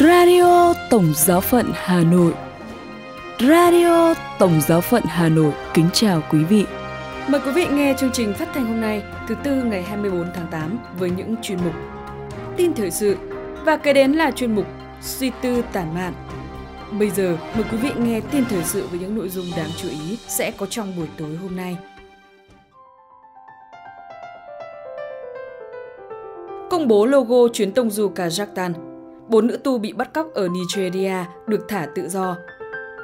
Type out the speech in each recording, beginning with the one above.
Radio Tổng Giáo phận Hà Nội Radio Tổng Giáo phận Hà Nội kính chào quý vị. Mời quý vị nghe chương trình phát thanh hôm nay, thứ tư ngày 24 tháng 8 với những chuyên mục Tin thời sự và kế đến là chuyên mục Suy tư tản mạn. Bây giờ, mời quý vị nghe tin thời sự với những nội dung đáng chú ý sẽ có trong buổi tối hôm nay. Công bố logo chuyến tông du Kazakhstan Bốn nữ tu bị bắt cóc ở Nigeria được thả tự do.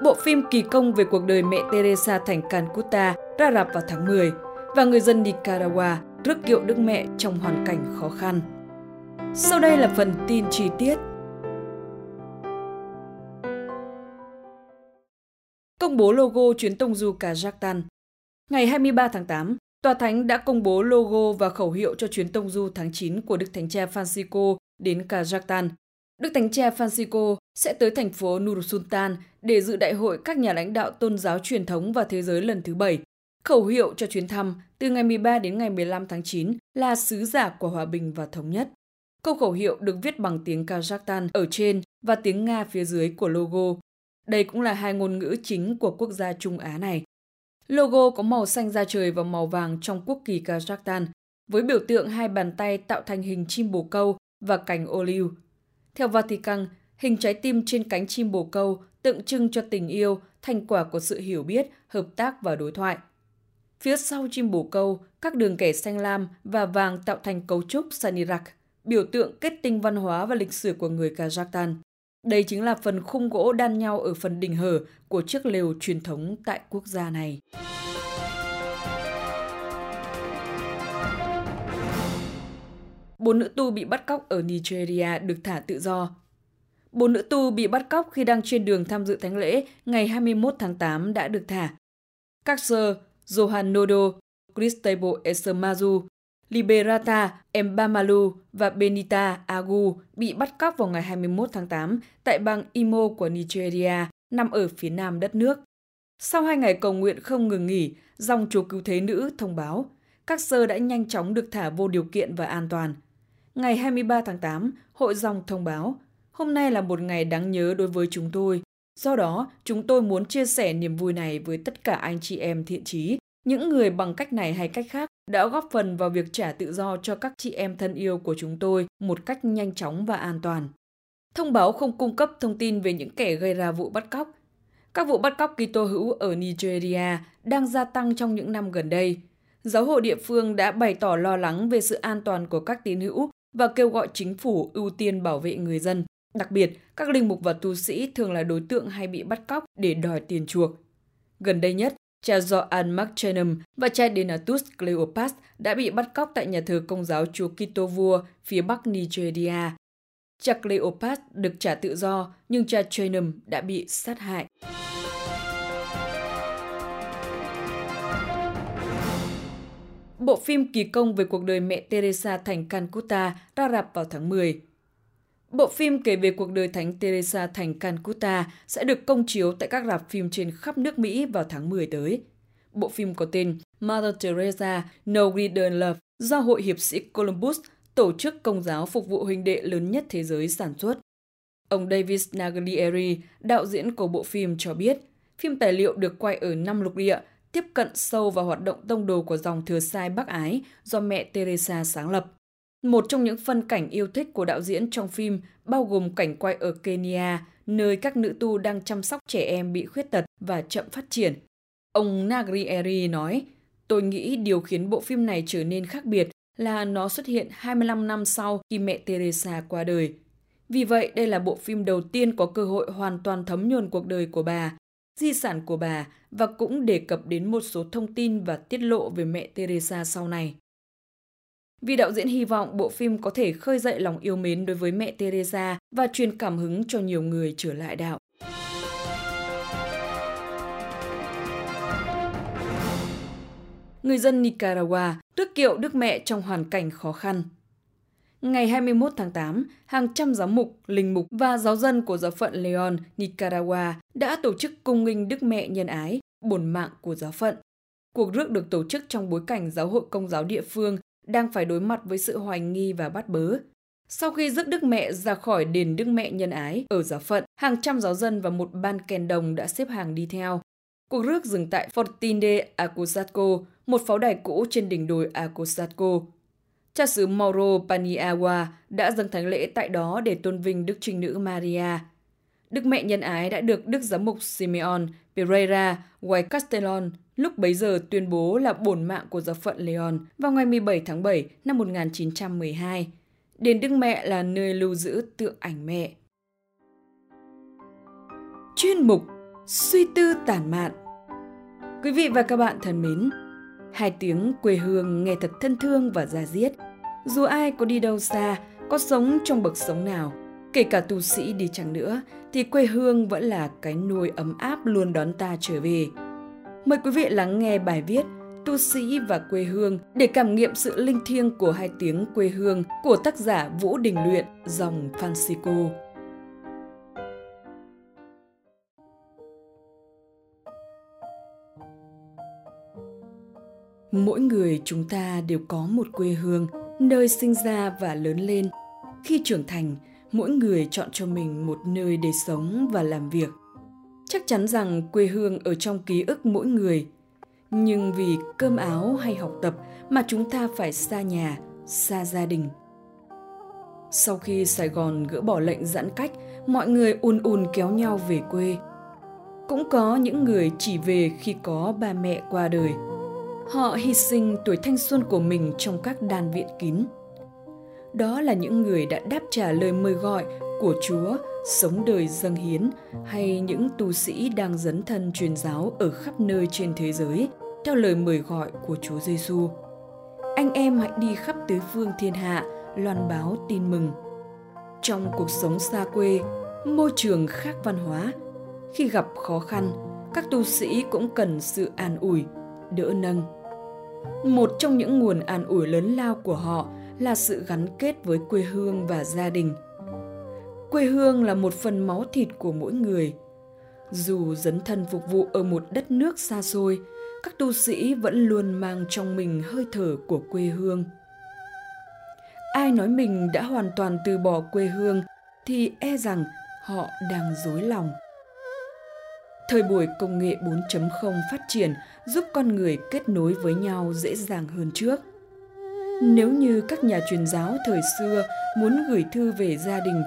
Bộ phim kỳ công về cuộc đời mẹ Teresa thành Calcutta ra rạp vào tháng 10 và người dân Nicaragua rước kiệu Đức Mẹ trong hoàn cảnh khó khăn. Sau đây là phần tin chi tiết. Công bố logo chuyến tông du Kazakhstan Ngày 23 tháng 8, Tòa Thánh đã công bố logo và khẩu hiệu cho chuyến tông du tháng 9 của Đức Thánh Cha Francisco đến Kazakhstan Đức Thánh Cha Francisco sẽ tới thành phố Nur Sultan để dự đại hội các nhà lãnh đạo tôn giáo truyền thống và thế giới lần thứ bảy. Khẩu hiệu cho chuyến thăm từ ngày 13 đến ngày 15 tháng 9 là sứ giả của hòa bình và thống nhất. Câu khẩu hiệu được viết bằng tiếng Kazakhstan ở trên và tiếng Nga phía dưới của logo. Đây cũng là hai ngôn ngữ chính của quốc gia Trung Á này. Logo có màu xanh da trời và màu vàng trong quốc kỳ Kazakhstan, với biểu tượng hai bàn tay tạo thành hình chim bồ câu và cành ô liu theo Vatican, hình trái tim trên cánh chim bồ câu tượng trưng cho tình yêu, thành quả của sự hiểu biết, hợp tác và đối thoại. Phía sau chim bồ câu, các đường kẻ xanh lam và vàng tạo thành cấu trúc Sanirak, biểu tượng kết tinh văn hóa và lịch sử của người Kazakhstan. Đây chính là phần khung gỗ đan nhau ở phần đỉnh hở của chiếc lều truyền thống tại quốc gia này. Bốn nữ tu bị bắt cóc ở Nigeria được thả tự do. Bốn nữ tu bị bắt cóc khi đang trên đường tham dự thánh lễ ngày 21 tháng 8 đã được thả. Các sơ Johan Nodo, Cristobal Esemazu, Liberata Mbamalu và Benita Agu bị bắt cóc vào ngày 21 tháng 8 tại bang Imo của Nigeria, nằm ở phía nam đất nước. Sau hai ngày cầu nguyện không ngừng nghỉ, dòng chúa cứu thế nữ thông báo các sơ đã nhanh chóng được thả vô điều kiện và an toàn. Ngày 23 tháng 8, hội dòng thông báo, hôm nay là một ngày đáng nhớ đối với chúng tôi. Do đó, chúng tôi muốn chia sẻ niềm vui này với tất cả anh chị em thiện trí, những người bằng cách này hay cách khác đã góp phần vào việc trả tự do cho các chị em thân yêu của chúng tôi một cách nhanh chóng và an toàn. Thông báo không cung cấp thông tin về những kẻ gây ra vụ bắt cóc. Các vụ bắt cóc Kitô hữu ở Nigeria đang gia tăng trong những năm gần đây. Giáo hội địa phương đã bày tỏ lo lắng về sự an toàn của các tín hữu và kêu gọi chính phủ ưu tiên bảo vệ người dân. Đặc biệt, các linh mục và tu sĩ thường là đối tượng hay bị bắt cóc để đòi tiền chuộc. Gần đây nhất, cha Joan McChenum và cha Denatus Cleopas đã bị bắt cóc tại nhà thờ công giáo chùa Kitô Vua phía bắc Nigeria. Cha Cleopas được trả tự do, nhưng cha Chenum đã bị sát hại. Bộ phim kỳ công về cuộc đời mẹ Teresa thành Calcutta ra rạp vào tháng 10. Bộ phim kể về cuộc đời Thánh Teresa thành Calcutta sẽ được công chiếu tại các rạp phim trên khắp nước Mỹ vào tháng 10 tới. Bộ phim có tên Mother Teresa No Greater Love do Hội Hiệp sĩ Columbus, tổ chức công giáo phục vụ huynh đệ lớn nhất thế giới sản xuất. Ông David Naglieri, đạo diễn của bộ phim cho biết, phim tài liệu được quay ở năm lục địa tiếp cận sâu vào hoạt động tông đồ của dòng thừa sai Bắc Ái do mẹ Teresa sáng lập. Một trong những phân cảnh yêu thích của đạo diễn trong phim bao gồm cảnh quay ở Kenya, nơi các nữ tu đang chăm sóc trẻ em bị khuyết tật và chậm phát triển. Ông Nagrieri nói, tôi nghĩ điều khiến bộ phim này trở nên khác biệt là nó xuất hiện 25 năm sau khi mẹ Teresa qua đời. Vì vậy, đây là bộ phim đầu tiên có cơ hội hoàn toàn thấm nhuần cuộc đời của bà di sản của bà và cũng đề cập đến một số thông tin và tiết lộ về mẹ Teresa sau này. Vì đạo diễn hy vọng bộ phim có thể khơi dậy lòng yêu mến đối với mẹ Teresa và truyền cảm hứng cho nhiều người trở lại đạo. Người dân Nicaragua tước kiệu Đức Mẹ trong hoàn cảnh khó khăn. Ngày 21 tháng 8, hàng trăm giám mục, linh mục và giáo dân của giáo phận Leon, Nicaragua đã tổ chức cung nghinh Đức Mẹ Nhân Ái, bổn mạng của giáo phận. Cuộc rước được tổ chức trong bối cảnh giáo hội công giáo địa phương đang phải đối mặt với sự hoài nghi và bắt bớ. Sau khi rước Đức Mẹ ra khỏi đền Đức Mẹ Nhân Ái ở Giáo Phận, hàng trăm giáo dân và một ban kèn đồng đã xếp hàng đi theo. Cuộc rước dừng tại Fortin de Acosatco, một pháo đài cũ trên đỉnh đồi Acosatco. Cha xứ Mauro Paniagua đã dâng thánh lễ tại đó để tôn vinh Đức Trinh Nữ Maria. Đức Mẹ Nhân Ái đã được Đức Giám mục Simeon Pereira Guay Castellon lúc bấy giờ tuyên bố là bổn mạng của giáo phận Leon vào ngày 17 tháng 7 năm 1912. Đền Đức Mẹ là nơi lưu giữ tượng ảnh mẹ. Chuyên mục Suy tư tản mạn Quý vị và các bạn thân mến, hai tiếng quê hương nghe thật thân thương và ra diết. Dù ai có đi đâu xa, có sống trong bậc sống nào, kể cả tu sĩ đi chăng nữa, thì quê hương vẫn là cái nuôi ấm áp luôn đón ta trở về. Mời quý vị lắng nghe bài viết Tu sĩ và quê hương để cảm nghiệm sự linh thiêng của hai tiếng quê hương của tác giả Vũ Đình Luyện, dòng Francisco. Mỗi người chúng ta đều có một quê hương, nơi sinh ra và lớn lên. Khi trưởng thành, mỗi người chọn cho mình một nơi để sống và làm việc. Chắc chắn rằng quê hương ở trong ký ức mỗi người, nhưng vì cơm áo hay học tập mà chúng ta phải xa nhà, xa gia đình. Sau khi Sài Gòn gỡ bỏ lệnh giãn cách, mọi người ùn ùn kéo nhau về quê. Cũng có những người chỉ về khi có ba mẹ qua đời. Họ hy sinh tuổi thanh xuân của mình trong các đàn viện kín đó là những người đã đáp trả lời mời gọi của Chúa sống đời dâng hiến hay những tu sĩ đang dấn thân truyền giáo ở khắp nơi trên thế giới theo lời mời gọi của Chúa Giêsu. Anh em hãy đi khắp tứ phương thiên hạ loan báo tin mừng. Trong cuộc sống xa quê, môi trường khác văn hóa, khi gặp khó khăn, các tu sĩ cũng cần sự an ủi, đỡ nâng. Một trong những nguồn an ủi lớn lao của họ là sự gắn kết với quê hương và gia đình. Quê hương là một phần máu thịt của mỗi người. Dù dấn thân phục vụ ở một đất nước xa xôi, các tu sĩ vẫn luôn mang trong mình hơi thở của quê hương. Ai nói mình đã hoàn toàn từ bỏ quê hương thì e rằng họ đang dối lòng thời buổi công nghệ 4.0 phát triển giúp con người kết nối với nhau dễ dàng hơn trước nếu như các nhà truyền giáo thời xưa muốn gửi thư về gia đình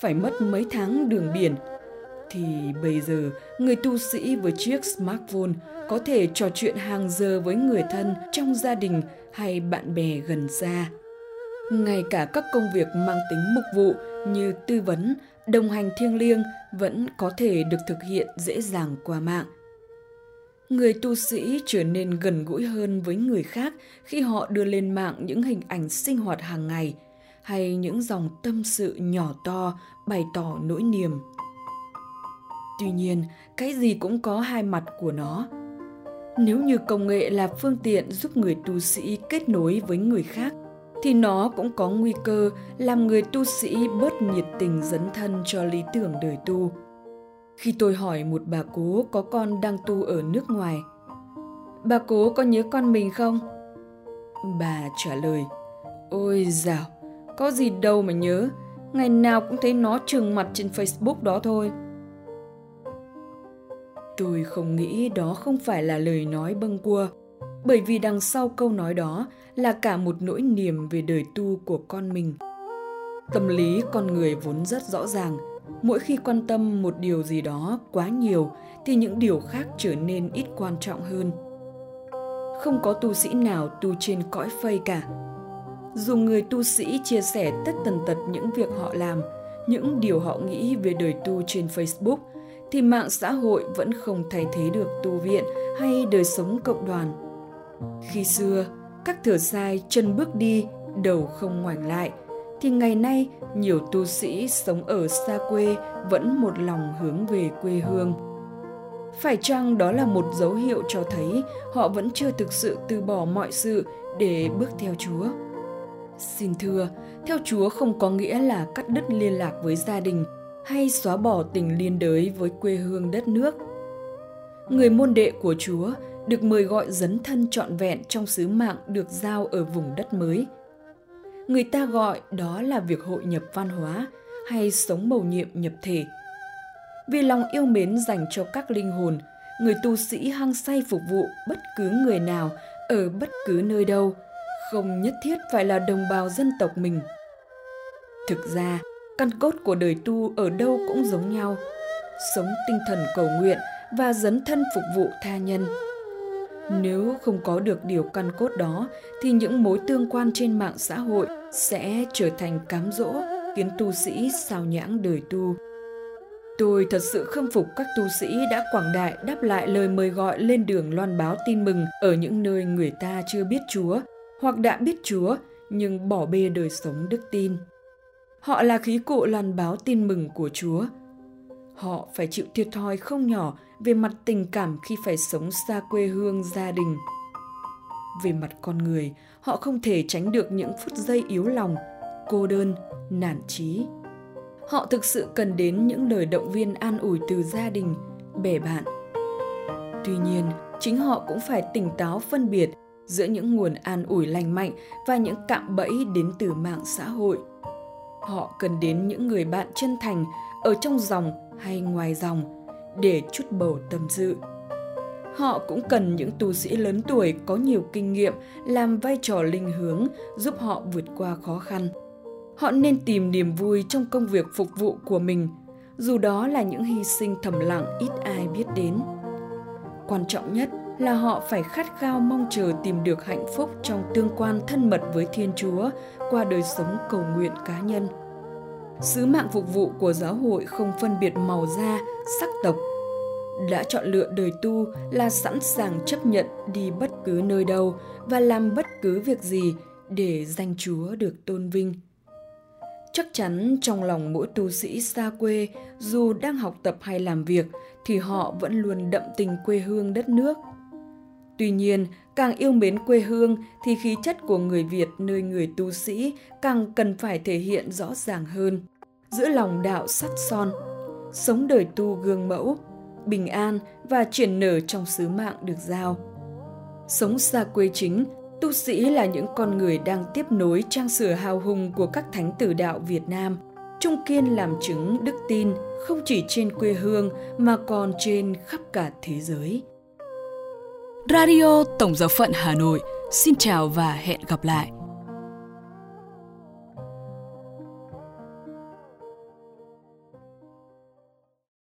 phải mất mấy tháng đường biển, thì bây giờ người tu sĩ với chiếc smartphone có thể trò chuyện hàng giờ với người thân trong gia đình hay bạn bè gần xa. Ngay cả các công việc mang tính mục vụ như tư vấn, đồng hành thiêng liêng vẫn có thể được thực hiện dễ dàng qua mạng – người tu sĩ trở nên gần gũi hơn với người khác khi họ đưa lên mạng những hình ảnh sinh hoạt hàng ngày hay những dòng tâm sự nhỏ to bày tỏ nỗi niềm. Tuy nhiên cái gì cũng có hai mặt của nó. Nếu như công nghệ là phương tiện giúp người tu sĩ kết nối với người khác thì nó cũng có nguy cơ làm người tu sĩ bớt nhiệt tình dấn thân cho lý tưởng đời tu. Khi tôi hỏi một bà cố có con đang tu ở nước ngoài, bà cố có nhớ con mình không? Bà trả lời, ôi dào có gì đâu mà nhớ, ngày nào cũng thấy nó trừng mặt trên facebook đó thôi. Tôi không nghĩ đó không phải là lời nói bâng quơ bởi vì đằng sau câu nói đó là cả một nỗi niềm về đời tu của con mình. Tâm lý con người vốn rất rõ ràng. Mỗi khi quan tâm một điều gì đó quá nhiều, thì những điều khác trở nên ít quan trọng hơn. Không có tu sĩ nào tu trên cõi phây cả. Dù người tu sĩ chia sẻ tất tần tật những việc họ làm, những điều họ nghĩ về đời tu trên facebook, thì mạng xã hội vẫn không thay thế được tu viện hay đời sống cộng đoàn khi xưa các thừa sai chân bước đi đầu không ngoảnh lại thì ngày nay nhiều tu sĩ sống ở xa quê vẫn một lòng hướng về quê hương. Phải chăng đó là một dấu hiệu cho thấy họ vẫn chưa thực sự từ bỏ mọi sự để bước theo Chúa? Xin thưa, theo Chúa không có nghĩa là cắt đứt liên lạc với gia đình hay xóa bỏ tình liên đới với quê hương đất nước. Người môn đệ của Chúa được mời gọi dấn thân trọn vẹn trong sứ mạng được giao ở vùng đất mới – người ta gọi đó là việc hội nhập văn hóa hay sống mầu nhiệm nhập thể. Vì lòng yêu mến dành cho các linh hồn, người tu sĩ hăng say phục vụ bất cứ người nào ở bất cứ nơi đâu, không nhất thiết phải là đồng bào dân tộc mình. Thực ra, căn cốt của đời tu ở đâu cũng giống nhau, sống tinh thần cầu nguyện và dấn thân phục vụ tha nhân. Nếu không có được điều căn cốt đó, thì những mối tương quan trên mạng xã hội sẽ trở thành cám dỗ, khiến tu sĩ sao nhãng đời tu. Tôi thật sự khâm phục các tu sĩ đã quảng đại đáp lại lời mời gọi lên đường loan báo tin mừng ở những nơi người ta chưa biết Chúa hoặc đã biết Chúa nhưng bỏ bê đời sống đức tin. Họ là khí cụ loan báo tin mừng của Chúa. Họ phải chịu thiệt thòi không nhỏ về mặt tình cảm khi phải sống xa quê hương gia đình. Về mặt con người, họ không thể tránh được những phút giây yếu lòng, cô đơn, nản trí. Họ thực sự cần đến những lời động viên an ủi từ gia đình, bè bạn. Tuy nhiên, chính họ cũng phải tỉnh táo phân biệt giữa những nguồn an ủi lành mạnh và những cạm bẫy đến từ mạng xã hội. Họ cần đến những người bạn chân thành ở trong dòng hay ngoài dòng để chút bầu tâm sự. Họ cũng cần những tu sĩ lớn tuổi có nhiều kinh nghiệm làm vai trò linh hướng giúp họ vượt qua khó khăn. Họ nên tìm niềm vui trong công việc phục vụ của mình, dù đó là những hy sinh thầm lặng ít ai biết đến. Quan trọng nhất là họ phải khát khao mong chờ tìm được hạnh phúc trong tương quan thân mật với Thiên Chúa qua đời sống cầu nguyện cá nhân. Sứ mạng phục vụ của giáo hội không phân biệt màu da, sắc tộc. Đã chọn lựa đời tu là sẵn sàng chấp nhận đi bất cứ nơi đâu và làm bất cứ việc gì để danh Chúa được tôn vinh. Chắc chắn trong lòng mỗi tu sĩ xa quê, dù đang học tập hay làm việc, thì họ vẫn luôn đậm tình quê hương đất nước. Tuy nhiên, càng yêu mến quê hương thì khí chất của người Việt nơi người tu sĩ càng cần phải thể hiện rõ ràng hơn. Giữa lòng đạo sắt son, sống đời tu gương mẫu, bình an và triển nở trong sứ mạng được giao. Sống xa quê chính Tu sĩ là những con người đang tiếp nối trang sử hào hùng của các thánh tử đạo Việt Nam, trung kiên làm chứng đức tin không chỉ trên quê hương mà còn trên khắp cả thế giới. Radio Tổng giáo phận Hà Nội xin chào và hẹn gặp lại.